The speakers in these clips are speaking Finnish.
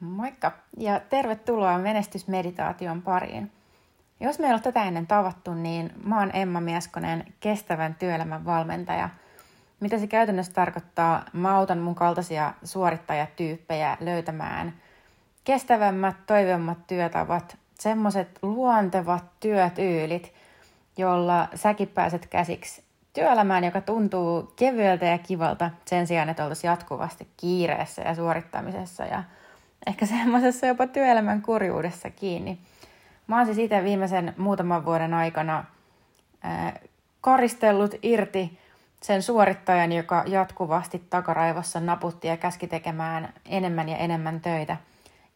Moikka ja tervetuloa menestysmeditaation pariin. Jos me ei ole tätä ennen tavattu, niin mä oon Emma Mieskonen, kestävän työelämän valmentaja. Mitä se käytännössä tarkoittaa? Mä autan mun kaltaisia suorittajatyyppejä löytämään kestävämmät, toivommat työtavat, semmoset luontevat työtyylit, jolla säkin pääset käsiksi työelämään, joka tuntuu kevyeltä ja kivalta sen sijaan, että oltaisiin jatkuvasti kiireessä ja suorittamisessa ja ehkä semmoisessa jopa työelämän kurjuudessa kiinni. Mä oon siis itse viimeisen muutaman vuoden aikana ää, karistellut irti sen suorittajan, joka jatkuvasti takaraivossa naputti ja käski tekemään enemmän ja enemmän töitä.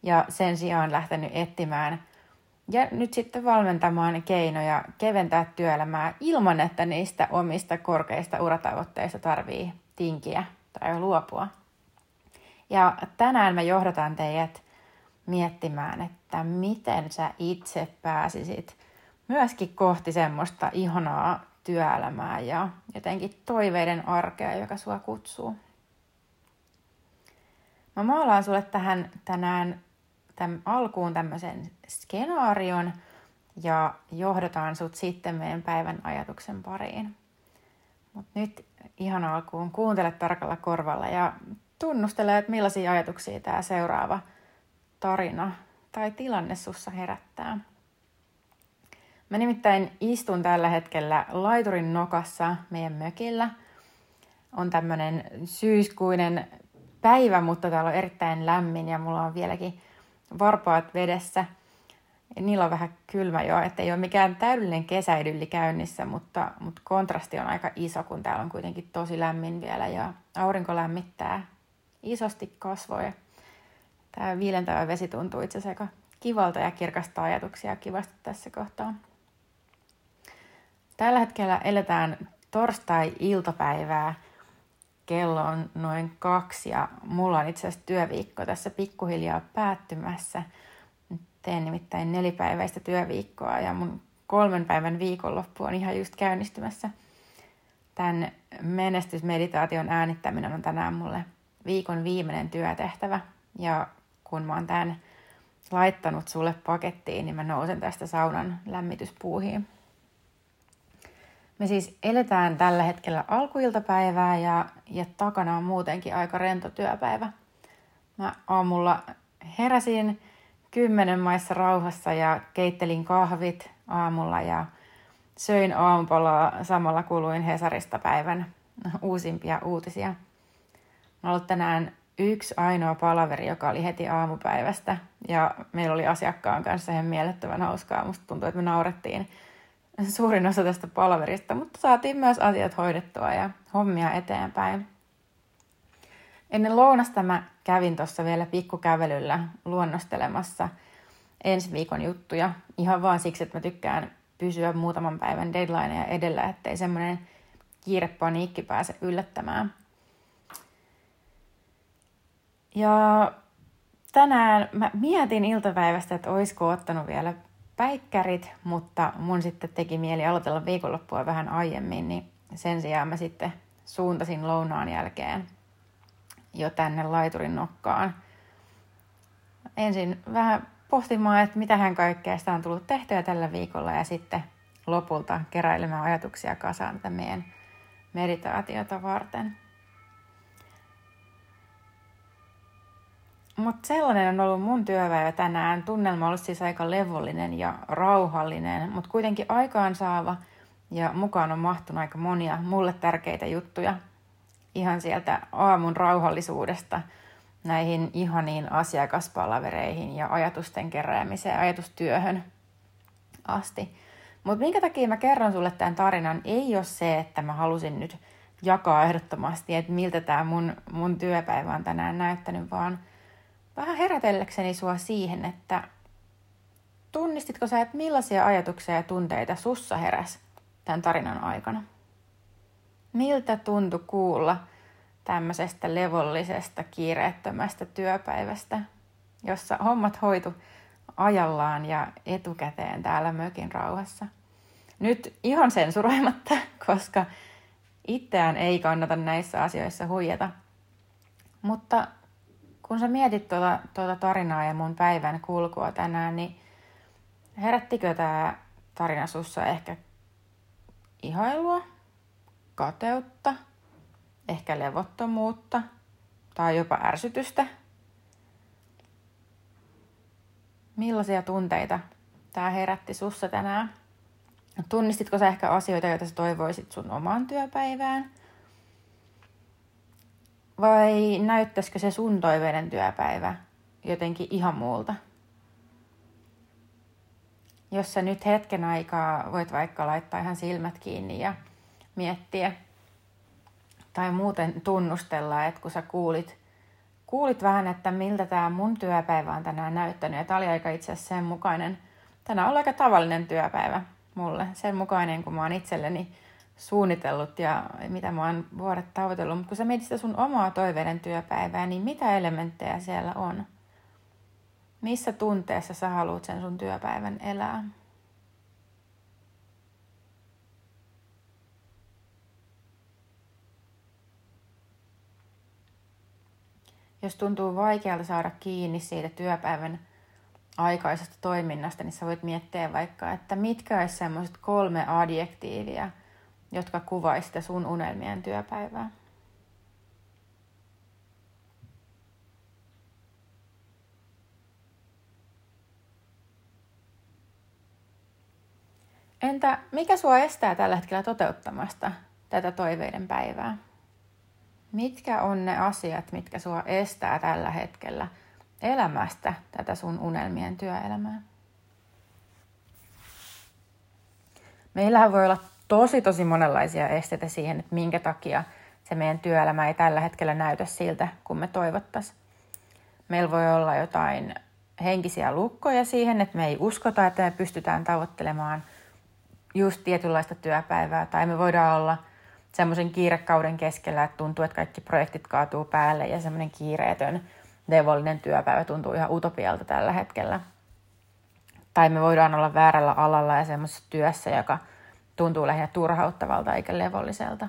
Ja sen sijaan lähtenyt etsimään ja nyt sitten valmentamaan keinoja keventää työelämää ilman, että niistä omista korkeista uratavoitteista tarvii tinkiä tai luopua. Ja tänään me johdataan teidät miettimään, että miten sä itse pääsisit myöskin kohti semmoista ihanaa työelämää ja jotenkin toiveiden arkea, joka sua kutsuu. Mä maalaan sulle tähän tänään tämän alkuun tämmöisen skenaarion ja johdataan sut sitten meidän päivän ajatuksen pariin. Mutta nyt ihan alkuun kuuntele tarkalla korvalla ja tunnustele, että millaisia ajatuksia tämä seuraava tarina tai tilanne sussa herättää. Mä nimittäin istun tällä hetkellä laiturin nokassa meidän mökillä. On tämmönen syyskuinen päivä, mutta täällä on erittäin lämmin ja mulla on vieläkin varpaat vedessä. Ja niillä on vähän kylmä jo, että ei ole mikään täydellinen kesäidylli käynnissä, mutta, mutta kontrasti on aika iso, kun täällä on kuitenkin tosi lämmin vielä ja aurinko lämmittää isosti kasvoja. Tämä viilentävä vesi tuntuu itse asiassa aika kivalta ja kirkasta ajatuksia kivasti tässä kohtaa. Tällä hetkellä eletään torstai-iltapäivää. Kello on noin kaksi ja mulla on itse asiassa työviikko tässä pikkuhiljaa päättymässä. Teen nimittäin nelipäiväistä työviikkoa ja mun kolmen päivän viikonloppu on ihan just käynnistymässä. Tämän menestysmeditaation äänittäminen on tänään mulle viikon viimeinen työtehtävä. Ja kun mä oon tämän laittanut sulle pakettiin, niin mä nousen tästä saunan lämmityspuuhiin. Me siis eletään tällä hetkellä alkuiltapäivää ja, ja takana on muutenkin aika rento työpäivä. Mä aamulla heräsin kymmenen maissa rauhassa ja keittelin kahvit aamulla ja söin aamupalaa samalla kuluin Hesarista päivän uusimpia uutisia. Mä ollut tänään yksi ainoa palaveri, joka oli heti aamupäivästä ja meillä oli asiakkaan kanssa ihan mielettömän hauskaa. Musta tuntuu, että me naurettiin suurin osa tästä palaverista, mutta saatiin myös asiat hoidettua ja hommia eteenpäin. Ennen lounasta mä kävin tuossa vielä pikkukävelyllä luonnostelemassa ensi viikon juttuja. Ihan vaan siksi, että mä tykkään pysyä muutaman päivän deadlineja edellä, ettei semmoinen kiire paniikki pääse yllättämään. Ja tänään mä mietin iltapäivästä, että olisiko ottanut vielä päikkärit, mutta mun sitten teki mieli aloitella viikonloppua vähän aiemmin, niin sen sijaan mä sitten suuntasin lounaan jälkeen jo tänne laiturin nokkaan. Ensin vähän pohtimaan, että mitähän kaikkea sitä on tullut tehtyä tällä viikolla ja sitten lopulta keräilemään ajatuksia kasaan tätä meidän meditaatiota varten. Mutta sellainen on ollut mun työpäivä tänään. Tunnelma on ollut siis aika levollinen ja rauhallinen, mutta kuitenkin aikaansaava ja mukaan on mahtunut aika monia mulle tärkeitä juttuja. Ihan sieltä aamun rauhallisuudesta näihin ihaniin asiakaspalavereihin ja ajatusten keräämiseen, ajatustyöhön asti. Mutta minkä takia mä kerron sulle tämän tarinan, ei ole se, että mä halusin nyt jakaa ehdottomasti, että miltä tämä mun, mun työpäivä on tänään näyttänyt, vaan – vähän herätellekseni sua siihen, että tunnistitko sä, että millaisia ajatuksia ja tunteita sussa heräs tämän tarinan aikana? Miltä tuntui kuulla tämmöisestä levollisesta, kiireettömästä työpäivästä, jossa hommat hoitu ajallaan ja etukäteen täällä mökin rauhassa? Nyt ihan sensuroimatta, koska itseään ei kannata näissä asioissa huijata. Mutta kun sä mietit tuota, tuota tarinaa ja mun päivän kulkua tänään, niin herättikö tämä tarina sussa ehkä ihailua, kateutta, ehkä levottomuutta tai jopa ärsytystä? Millaisia tunteita tämä herätti sussa tänään? Tunnistitko sä ehkä asioita, joita sä toivoisit sun omaan työpäivään? Vai näyttäisikö se sun toiveiden työpäivä jotenkin ihan muulta? Jos sä nyt hetken aikaa voit vaikka laittaa ihan silmät kiinni ja miettiä tai muuten tunnustella, että kun sä kuulit, kuulit vähän, että miltä tämä mun työpäivä on tänään näyttänyt. Ja tämä oli aika itse asiassa sen mukainen, tänään on aika tavallinen työpäivä mulle. Sen mukainen, kun mä oon itselleni suunnitellut ja mitä mä oon vuodet tavoitellut. Mutta kun sä mietit sitä sun omaa toiveiden työpäivää, niin mitä elementtejä siellä on? Missä tunteessa sä haluat sen sun työpäivän elää? Jos tuntuu vaikealta saada kiinni siitä työpäivän aikaisesta toiminnasta, niin sä voit miettiä vaikka, että mitkä olisi semmoiset kolme adjektiivia, jotka kuvaisivat sun unelmien työpäivää. Entä mikä sua estää tällä hetkellä toteuttamasta tätä toiveiden päivää? Mitkä on ne asiat, mitkä sua estää tällä hetkellä – elämästä tätä sun unelmien työelämää. Meillähän voi olla tosi tosi monenlaisia esteitä siihen, että minkä takia se meidän työelämä ei tällä hetkellä näytä siltä, kun me toivottaisiin. Meillä voi olla jotain henkisiä lukkoja siihen, että me ei uskota, että me pystytään tavoittelemaan just tietynlaista työpäivää. Tai me voidaan olla semmoisen kiirekauden keskellä, että tuntuu, että kaikki projektit kaatuu päälle ja semmoinen kiireetön levollinen työpäivä tuntuu ihan utopialta tällä hetkellä. Tai me voidaan olla väärällä alalla ja semmoisessa työssä, joka tuntuu lähinnä turhauttavalta eikä levolliselta.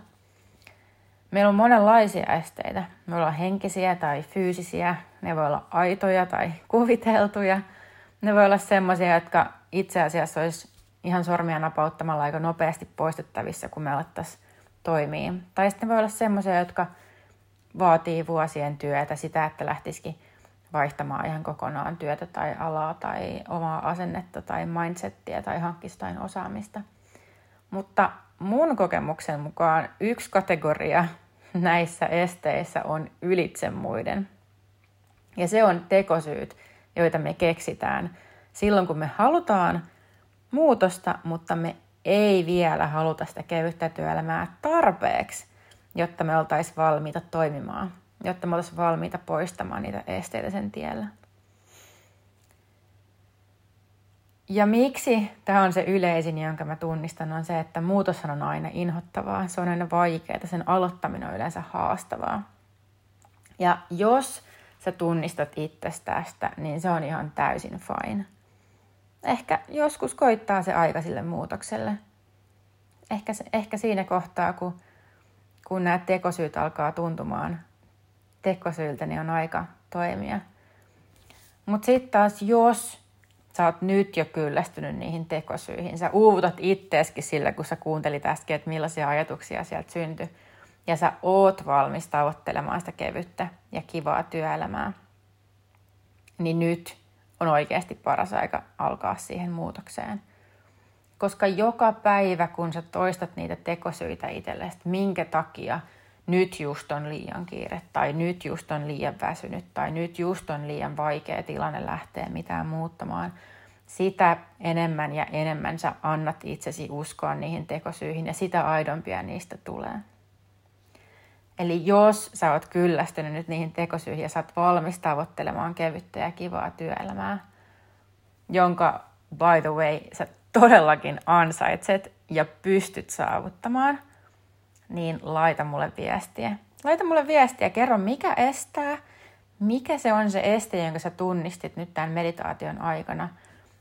Meillä on monenlaisia esteitä. Me olla henkisiä tai fyysisiä, ne voi olla aitoja tai kuviteltuja. Ne voi olla semmoisia, jotka itse asiassa olisi ihan sormia napauttamalla aika nopeasti poistettavissa, kun me alettaisiin toimia. Tai sitten voi olla semmoisia, jotka vaatii vuosien työtä, sitä, että lähtisikin vaihtamaan ihan kokonaan työtä tai alaa tai omaa asennetta tai mindsettiä tai hankkisi jotain osaamista. Mutta mun kokemuksen mukaan yksi kategoria näissä esteissä on ylitse muiden. Ja se on tekosyyt, joita me keksitään silloin, kun me halutaan muutosta, mutta me ei vielä haluta sitä kevyttä työelämää tarpeeksi jotta me oltaisiin valmiita toimimaan, jotta me oltaisiin valmiita poistamaan niitä esteitä sen tiellä. Ja miksi tämä on se yleisin, jonka mä tunnistan, on se, että muutos on aina inhottavaa, se on aina vaikeaa, sen aloittaminen on yleensä haastavaa. Ja jos sä tunnistat itsestä tästä, niin se on ihan täysin fine. Ehkä joskus koittaa se aika sille muutokselle. Ehkä, ehkä siinä kohtaa, kun kun nämä tekosyyt alkaa tuntumaan tekosyiltä, niin on aika toimia. Mutta sitten taas, jos sä oot nyt jo kyllästynyt niihin tekosyihin, sä uuvutat itteeskin sillä, kun sä kuuntelit äsken, että millaisia ajatuksia sieltä syntyi, ja sä oot valmis tavoittelemaan sitä kevyttä ja kivaa työelämää, niin nyt on oikeasti paras aika alkaa siihen muutokseen – koska joka päivä, kun sä toistat niitä tekosyitä itsellesi, minkä takia nyt just on liian kiire, tai nyt just on liian väsynyt, tai nyt just on liian vaikea tilanne lähteä mitään muuttamaan, sitä enemmän ja enemmän sä annat itsesi uskoa niihin tekosyihin, ja sitä aidompia niistä tulee. Eli jos sä oot kyllästynyt nyt niihin tekosyihin ja sä oot valmis tavoittelemaan kevyttä ja kivaa työelämää, jonka by the way sä todellakin ansaitset ja pystyt saavuttamaan, niin laita mulle viestiä. Laita mulle viestiä, kerro mikä estää, mikä se on se este, jonka sä tunnistit nyt tämän meditaation aikana.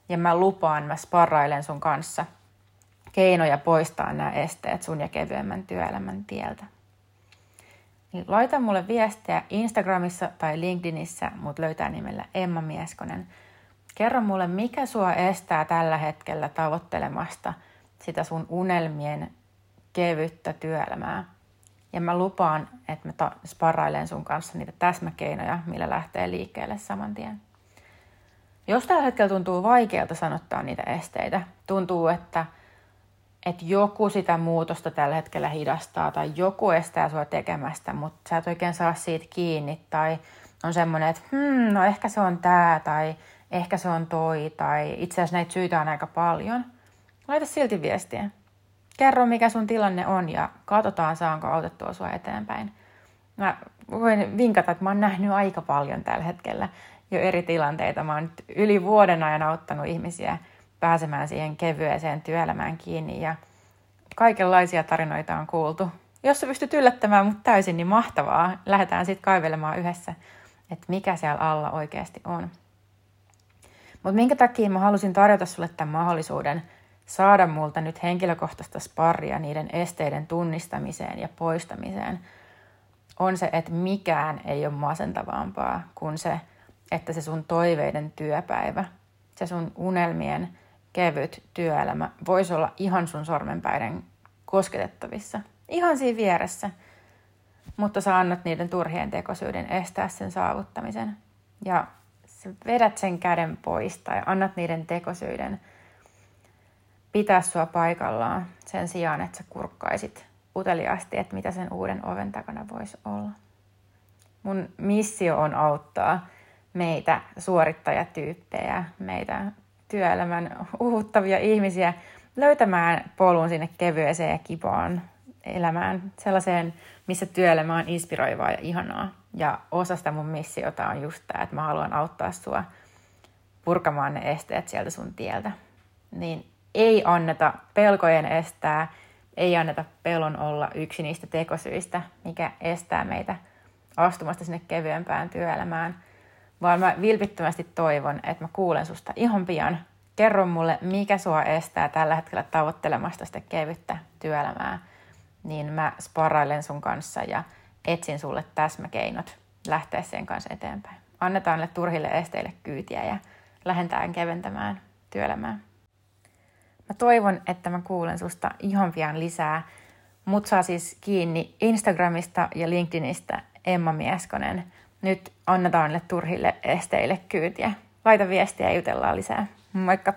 Ja mä lupaan, mä sparrailen sun kanssa keinoja poistaa nämä esteet sun ja kevyemmän työelämän tieltä. niin laita mulle viestiä Instagramissa tai LinkedInissä, mut löytää nimellä Emma Mieskonen. Kerro mulle, mikä sua estää tällä hetkellä tavoittelemasta sitä sun unelmien kevyttä työelämää. Ja mä lupaan, että mä sparrailen sun kanssa niitä täsmäkeinoja, millä lähtee liikkeelle saman tien. Jos tällä hetkellä tuntuu vaikealta sanottaa niitä esteitä, tuntuu, että, että joku sitä muutosta tällä hetkellä hidastaa tai joku estää sua tekemästä, mutta sä et oikein saa siitä kiinni tai on semmoinen, että hmm, no ehkä se on tää tai ehkä se on toi tai itse asiassa näitä syitä on aika paljon. Laita silti viestiä. Kerro, mikä sun tilanne on ja katsotaan, saanko autettua sua eteenpäin. Mä voin vinkata, että mä oon nähnyt aika paljon tällä hetkellä jo eri tilanteita. Mä oon nyt yli vuoden ajan auttanut ihmisiä pääsemään siihen kevyeseen työelämään kiinni ja kaikenlaisia tarinoita on kuultu. Jos sä pystyt yllättämään mut täysin, niin mahtavaa. Lähdetään sitten kaivelemaan yhdessä, että mikä siellä alla oikeasti on. Mutta minkä takia mä halusin tarjota sulle tämän mahdollisuuden saada multa nyt henkilökohtaista sparria niiden esteiden tunnistamiseen ja poistamiseen, on se, että mikään ei ole masentavampaa kuin se, että se sun toiveiden työpäivä, se sun unelmien kevyt työelämä voisi olla ihan sun sormenpäiden kosketettavissa, ihan siinä vieressä, mutta sä annat niiden turhien tekosyyden estää sen saavuttamisen. Ja sä vedät sen käden pois tai annat niiden tekosyiden pitää sua paikallaan sen sijaan, että sä kurkkaisit uteliaasti, että mitä sen uuden oven takana voisi olla. Mun missio on auttaa meitä suorittajatyyppejä, meitä työelämän uhuttavia ihmisiä löytämään polun sinne kevyeseen ja kipaan elämään, sellaiseen, missä työelämä on inspiroivaa ja ihanaa. Ja osa sitä mun missiota on just tämä, että mä haluan auttaa sua purkamaan ne esteet sieltä sun tieltä. Niin ei anneta pelkojen estää, ei anneta pelon olla yksi niistä tekosyistä, mikä estää meitä astumasta sinne kevyempään työelämään, vaan mä vilpittömästi toivon, että mä kuulen susta ihan pian. Kerro mulle, mikä sua estää tällä hetkellä tavoittelemasta sitä kevyttä työelämää, niin mä sparailen sun kanssa ja etsin sulle täsmäkeinot lähteä sen kanssa eteenpäin. Annetaan ne turhille esteille kyytiä ja lähdetään keventämään työelämää. Mä toivon, että mä kuulen susta ihan pian lisää. Mut saa siis kiinni Instagramista ja LinkedInistä Emma Mieskonen. Nyt annetaan turhille esteille kyytiä. Laita viestiä ja jutellaan lisää. Moikka!